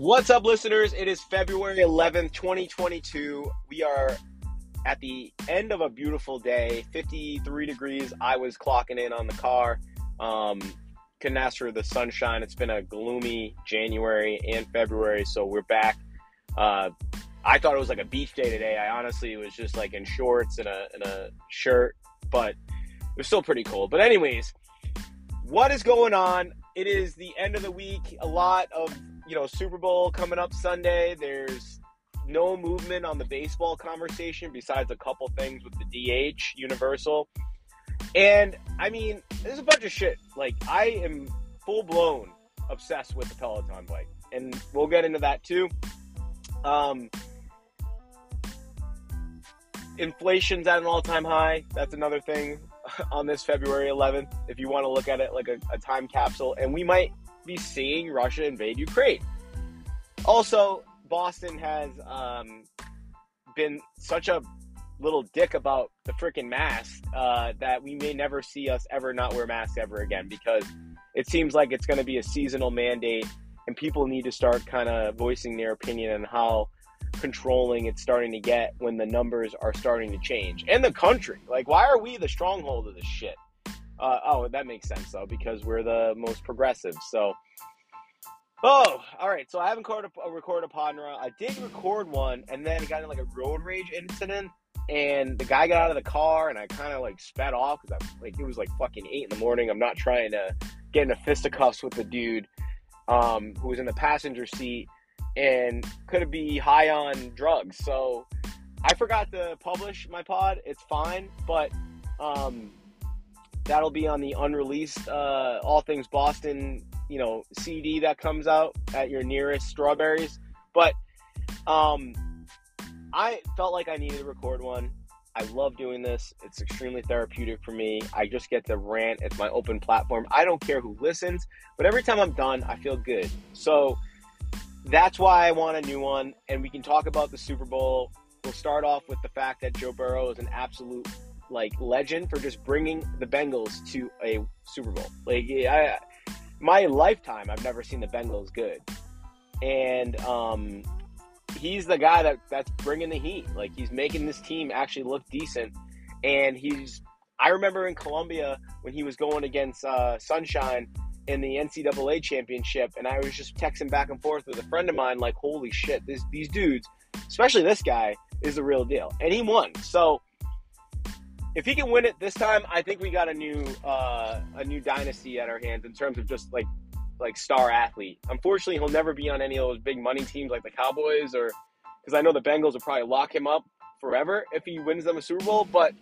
What's up, listeners? It is February 11th, 2022. We are at the end of a beautiful day, 53 degrees. I was clocking in on the car. Um, couldn't ask for the sunshine. It's been a gloomy January and February, so we're back. Uh, I thought it was like a beach day today. I honestly was just like in shorts and a, and a shirt, but it was still pretty cold. But, anyways, what is going on? It is the end of the week. A lot of you know, Super Bowl coming up Sunday. There's no movement on the baseball conversation besides a couple things with the DH Universal. And I mean, there's a bunch of shit. Like I am full blown obsessed with the Peloton bike, and we'll get into that too. Um, inflation's at an all time high. That's another thing on this February 11th. If you want to look at it like a, a time capsule, and we might be seeing Russia invade Ukraine. Also, Boston has um, been such a little dick about the freaking mask uh, that we may never see us ever not wear masks ever again because it seems like it's going to be a seasonal mandate and people need to start kind of voicing their opinion on how controlling it's starting to get when the numbers are starting to change and the country like why are we the stronghold of this shit uh, oh, that makes sense though because we're the most progressive. So, oh, all right. So I haven't recorded a, recorded a Podra. I did record one, and then it got in like a road rage incident. And the guy got out of the car, and I kind of like sped off because I like it was like fucking eight in the morning. I'm not trying to get into fisticuffs with the dude um, who was in the passenger seat and could be high on drugs. So I forgot to publish my pod. It's fine, but um, that'll be on the unreleased uh, All Things Boston, you know, CD that comes out at your nearest strawberries. But um, I felt like I needed to record one. I love doing this. It's extremely therapeutic for me. I just get to rant. It's my open platform. I don't care who listens, but every time I'm done, I feel good. So that's why I want a new one. And we can talk about the Super Bowl. We'll start off with the fact that Joe Burrow is an absolute like legend for just bringing the Bengals to a Super Bowl. Like I, my lifetime, I've never seen the Bengals good, and um, he's the guy that that's bringing the heat. Like he's making this team actually look decent, and he's. I remember in Columbia when he was going against uh, Sunshine in the NCAA championship, and I was just texting back and forth with a friend of mine, like, "Holy shit, this, these dudes, especially this guy, is the real deal," and he won. So if he can win it this time, I think we got a new uh, a new dynasty at our hands in terms of just like like star athlete. Unfortunately, he'll never be on any of those big money teams like the Cowboys or because I know the Bengals will probably lock him up forever if he wins them a Super Bowl. But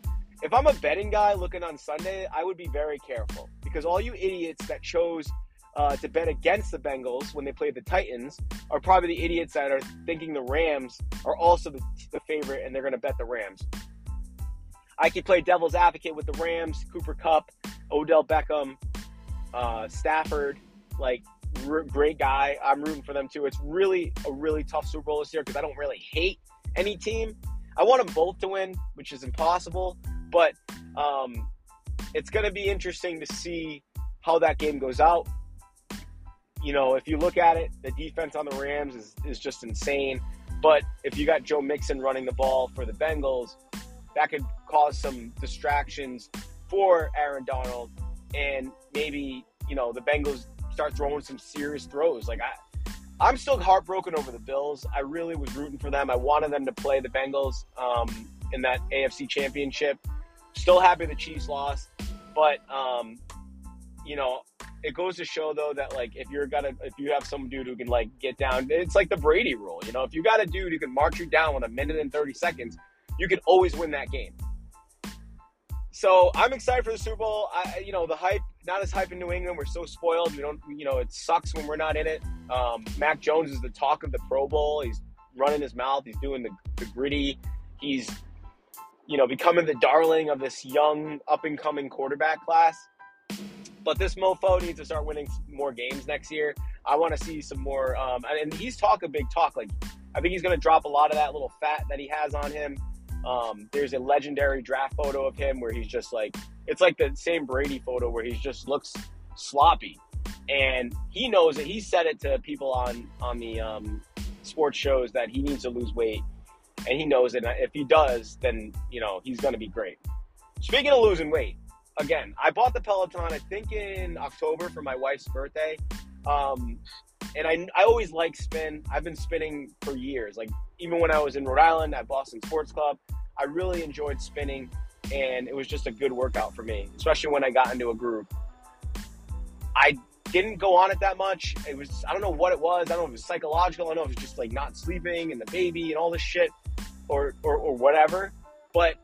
if I'm a betting guy looking on Sunday, I would be very careful because all you idiots that chose uh, to bet against the Bengals when they played the Titans are probably the idiots that are thinking the Rams are also the, the favorite and they're going to bet the Rams. I could play devil's advocate with the Rams, Cooper Kupp, Odell Beckham, uh, Stafford. Like, r- great guy. I'm rooting for them too. It's really a really tough Super Bowl this year because I don't really hate any team. I want them both to win, which is impossible. But um, it's going to be interesting to see how that game goes out. You know, if you look at it, the defense on the Rams is, is just insane. But if you got Joe Mixon running the ball for the Bengals, that could cause some distractions for Aaron Donald, and maybe you know the Bengals start throwing some serious throws. Like I, I'm still heartbroken over the Bills. I really was rooting for them. I wanted them to play the Bengals um, in that AFC Championship. Still happy the Chiefs lost, but um, you know it goes to show though that like if you're gonna if you have some dude who can like get down, it's like the Brady rule. You know, if you got a dude who can march you down with a minute and thirty seconds, you can always win that game. So I'm excited for the Super Bowl. I, you know, the hype, not as hype in New England. We're so spoiled. We don't, you know, it sucks when we're not in it. Um, Mac Jones is the talk of the Pro Bowl. He's running his mouth. He's doing the, the Griddy. He's, you know, becoming the darling of this young, up and coming quarterback class. But this mofo needs to start winning more games next year. I want to see some more. Um, and he's talk a big talk. Like, I think he's going to drop a lot of that little fat that he has on him. Um, there's a legendary draft photo of him where he's just like, it's like the same Brady photo where he just looks sloppy. and he knows it. He said it to people on on the um, sports shows that he needs to lose weight, and he knows it. If he does, then you know he's going to be great. Speaking of losing weight, again, I bought the Peloton I think in October for my wife's birthday, um, and I I always like spin. I've been spinning for years. Like even when I was in Rhode Island at Boston Sports Club, I really enjoyed spinning, and it was just a good workout for me, especially when I got into a group. I didn't go on it that much. It was I don't know what it was. I don't know if it was psychological. I don't know if it was just like not sleeping and the baby and all this shit, or or, or whatever. But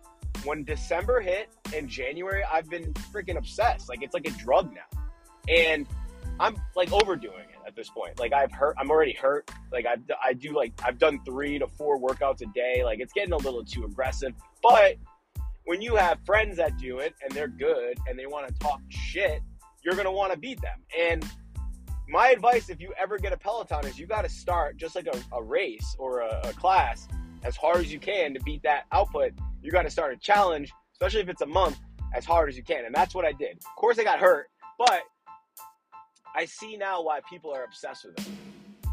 when December hit and January, I've been freaking obsessed. Like it's like a drug now, and I'm like overdoing it at this point. Like I've hurt. I'm already hurt. Like I I do like I've done three to four workouts a day. Like it's getting a little too aggressive. But when you have friends that do it and they're good and they want to talk shit you're to want to beat them. And my advice, if you ever get a Peloton, is you got to start just like a, a race or a, a, class as hard as you can to beat that output. You got to start a challenge, especially if it's a month, as hard as you can. And that's what I did. Of course, I got hurt, but I see now why people are obsessed with it.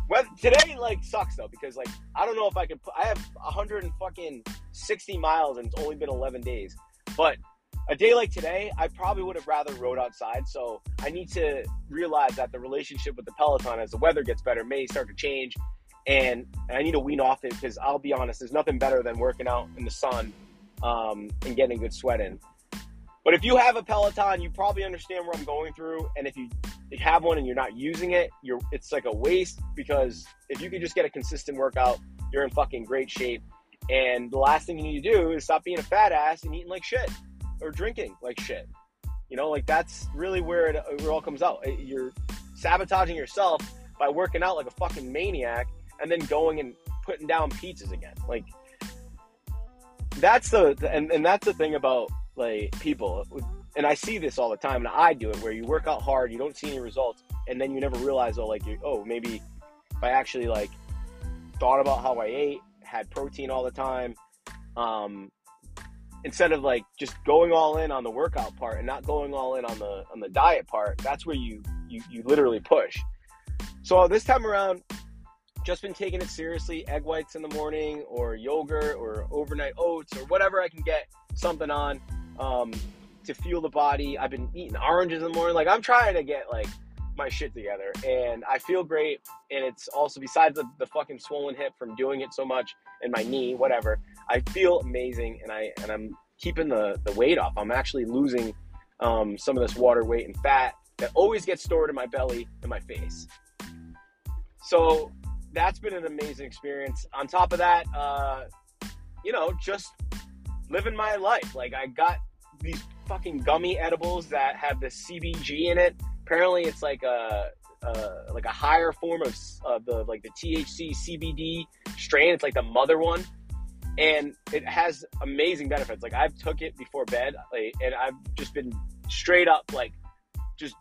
Well, today like sucks though because like I don't know if I can. I have 100 and fucking 60 miles and it's only been 11 days, but a day like today, I probably would have rather rode outside. So I need to realize that the relationship with the Peloton as the weather gets better may start to change. And, I need to wean off it because I'll be honest, there's nothing better than working out in the sun um, and getting good sweat in. But if you have a Peloton, you probably understand where I'm going through. And if you have one and you're not using it, you're it's like a waste because if you can just get a consistent workout, you're in fucking great shape. And the last thing you need to do is stop being a fat ass and eating like shit or drinking like shit. You know, like that's really where it, it all comes out. You're sabotaging yourself by working out like a fucking maniac and then going and putting down pizzas again. Like that's the and, and that's the thing about like people and I see this all the time and I do it where you work out hard, you don't see any results, and then you never realize oh like oh maybe if I actually like thought about how I ate, had protein all the time, um, instead of like just going all in on the workout part and not going all in on the on the diet part that's where you you, you literally push. So this time around just been taking it seriously egg whites in the morning or yogurt or overnight oats or whatever i can get something on um, to fuel the body i've been eating oranges in the morning like i'm trying to get like my shit together and i feel great and it's also besides the, the fucking swollen hip from doing it so much and my knee whatever I feel amazing, and I and I'm keeping the the weight off. I'm actually losing um, some of this water weight and fat that always gets stored in my belly and my face. So that's been an amazing experience. On top of that, uh, you know, just living my life. Like I got these fucking gummy edibles that have the CBG in it. Apparently, it's like a, a like a higher form of, of the like the THC CBD strain. It's like the mother one and it has amazing benefits. Like I've took it before bed, like, and I've just been straight up like just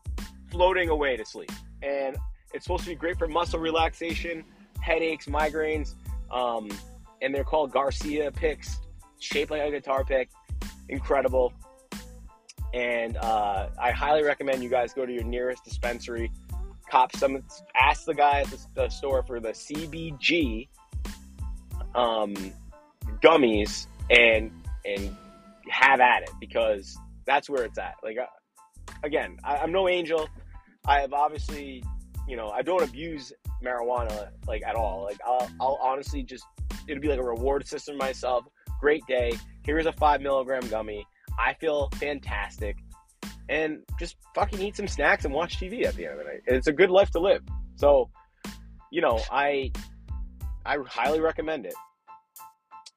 floating away to sleep. And it's supposed to be great for muscle relaxation, headaches, migraines, um, and they're called Garcia picks, shaped like a guitar pick, incredible. And uh, I highly recommend you guys go to your nearest dispensary, cop some, ask the guy at the, the store for the CBG. Um, gummies and and have at it because that's where it's at. Like uh, again, I, I'm no angel. I have obviously, you know, I don't abuse marijuana like at all. Like I'll, I'll honestly just it'll be like a reward system myself. Great day. Here's a five milligram gummy. I feel fantastic. And just fucking eat some snacks and watch TV at the end of the night. It's a good life to live. So, you know, I I highly recommend it.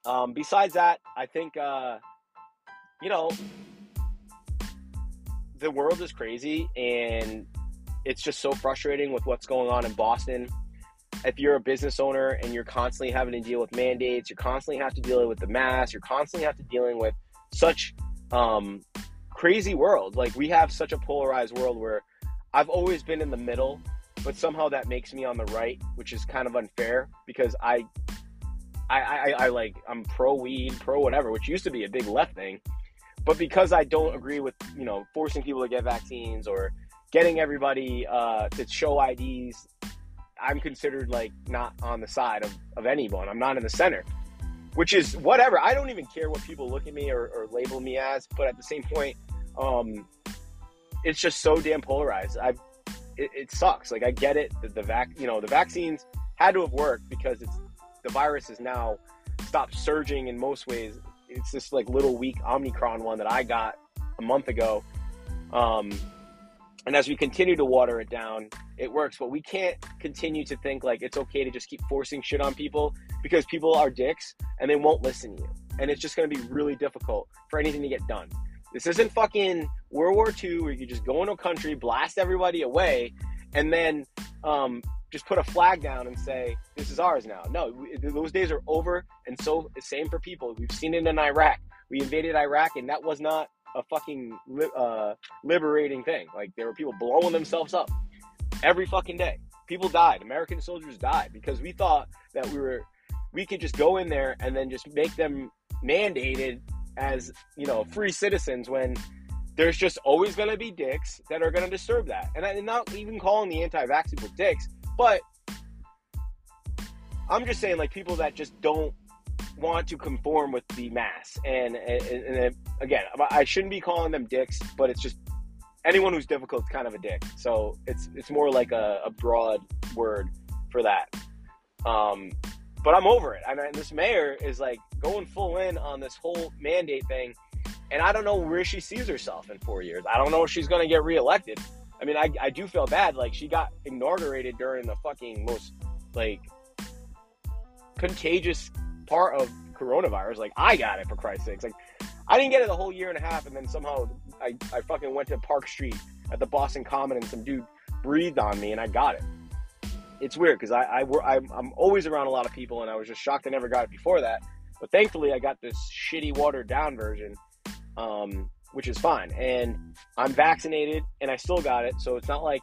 Um, besides that, I think, uh, you know, the world is crazy and it's just so frustrating with what's going on in Boston. If you're a business owner and you're constantly having to deal with mandates, you're constantly have to deal with the mass, you're constantly have to dealing with such um, crazy world. Like we have such a polarized world where I've always been in the middle, but somehow that makes me on the right, which is kind of unfair because I I, I, I like I'm pro weed, pro whatever, which used to be a big left thing. But because I don't agree with, you know, forcing people to get vaccines or getting everybody uh, to show IDs. I'm considered like not on the side of, of anyone. I'm not in the center, which is whatever. I don't even care what people look at me or, or label me as. But at the same point, um, it's just so damn polarized. I it, it, sucks. Like I get it. The, the vac, you know, the vaccines had to have worked because it's the virus is now stopped surging in most ways. It's this like little weak Omicron one that I got a month ago. Um, and as we continue to water it down, it works. But we can't continue to think like it's okay to just keep forcing shit on people because people are dicks and they won't listen to you. And it's just going to be really difficult for anything to get done. This isn't fucking World War II where you just go into a country, blast everybody away, and then um, just put a flag down and say, this is ours now. No, those days are over. And so, same for people. We've seen it in Iraq. We invaded Iraq, and that was not a fucking uh, liberating thing. Like, there were people blowing themselves up every fucking day. People died. American soldiers died because we thought that we were, we could just go in there and then just make them mandated as you know free citizens when there's just always going to be dicks that are going to disturb that. And i'm not even calling the anti-vax people dicks but i'm just saying like people that just don't want to conform with the mass. And and, and again i shouldn't be calling them dicks but it's just anyone who's difficult is kind of a dick. So it's it's more like a, a broad word for that. Um but I'm over it. I mean, this mayor is like going full in on this whole mandate thing, and I don't know where she sees herself in four years. I don't know if she's going to get reelected. I mean, I, I do feel bad. Like she got inaugurated during the fucking most like contagious part of coronavirus. Like I got it for Christ's sakes. Like I didn't get it the whole year and a half, and then somehow I, I fucking went to Park Street at the Boston Common and some dude breathed on me and I got it it's weird because I, I I'm always around a lot of people, and I was just shocked I never got it before that. But thankfully, I got this shitty watered down version, um, which is fine. And I'm vaccinated, and I still got it, so it's not like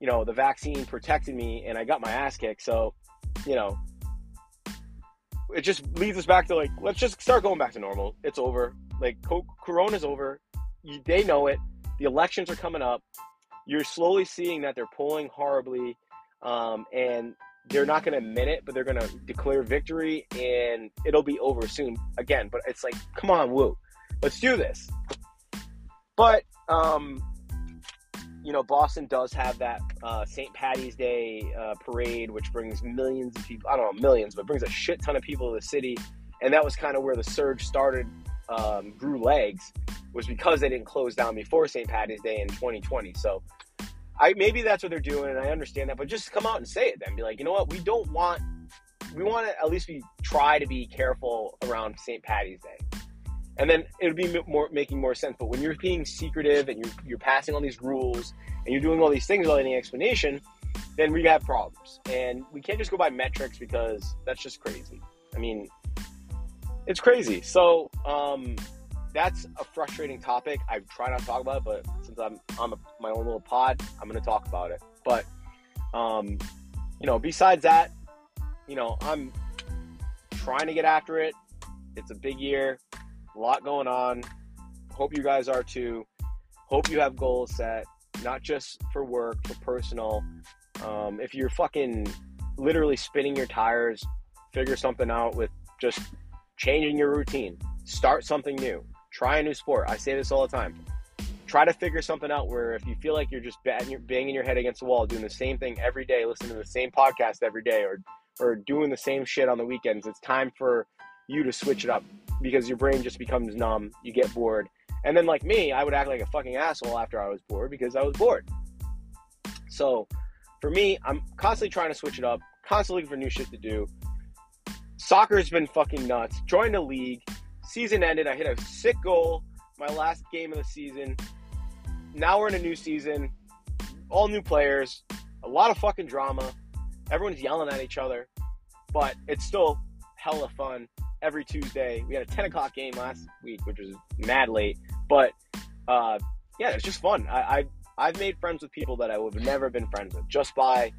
you know the vaccine protected me, and I got my ass kicked. So you know, it just leads us back to like let's just start going back to normal. It's over. Like Corona's over. They know it. The elections are coming up. You're slowly seeing that they're pulling horribly um, and they're not going to admit it, but they're going to declare victory, and it'll be over soon again. But it's like, come on, woo, let's do this. But um, you know, Boston does have that uh, St. Patty's Day uh, parade, which brings millions of people. I don't know millions, but brings a shit ton of people to the city, and that was kind of where the surge started. Um, grew legs was because they didn't close down before St. Patty's Day in 2020. So I maybe that's what they're doing, and I understand that. But just come out and say it then. Be like, you know what? We don't want. We want to at least we try to be careful around St. Patty's Day, and then it would be more making more sense. But when you're being secretive and you're you're passing all these rules and you're doing all these things without any explanation, then we have problems. And we can't just go by metrics because that's just crazy. I mean, it's crazy. So um, that's a frustrating topic. I try not to talk about it, but since I'm on my own little pod, I'm going to talk about it. But, um, you know, besides that, you know, I'm trying to get after it. It's a big year, a lot going on. Hope you guys are too. Hope you have goals set, not just for work, for personal. Um, if you're fucking literally spinning your tires, figure something out with just changing your routine. Start something new. Try a new sport. I say this all the time. Try to figure something out where if you feel like you're just banging your head against the wall, doing the same thing every day, listening to the same podcast every day, or or doing the same shit on the weekends, it's time for you to switch it up because your brain just becomes numb. You get bored. And then, like me, I would act like a fucking asshole after I was bored because I was bored. So, for me, I'm constantly trying to switch it up, constantly looking for new shit to do. Soccer's been fucking nuts. Join the league season ended. I hit a sick goal my last game of the season. Now we're in a new season, all new players, a lot of fucking drama. Everyone's yelling at each other, but it's still hella fun every Tuesday. We had a 10 o'clock game last week, which was mad late, but uh, yeah, it's just fun. I, I I've made friends with people that I would have never been friends with just by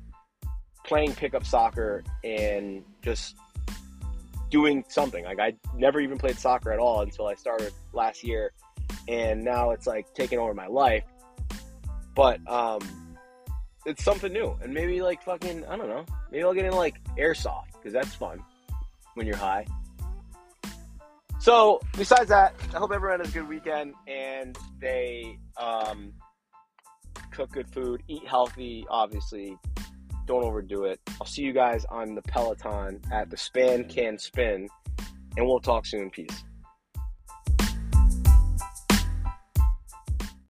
playing pickup soccer and just doing something. Like I never even played soccer at all until I started last year, and now it's like taking over my life. But um, it's something new, and maybe like fucking I don't know. Maybe I'll get into like airsoft because that's fun when you're high. So besides that, I hope everyone has a good weekend and they um, cook good food, eat healthy. Obviously, don't overdo it. I'll see you guys on the Peloton at the Span Can Spin, and we'll talk soon. Peace.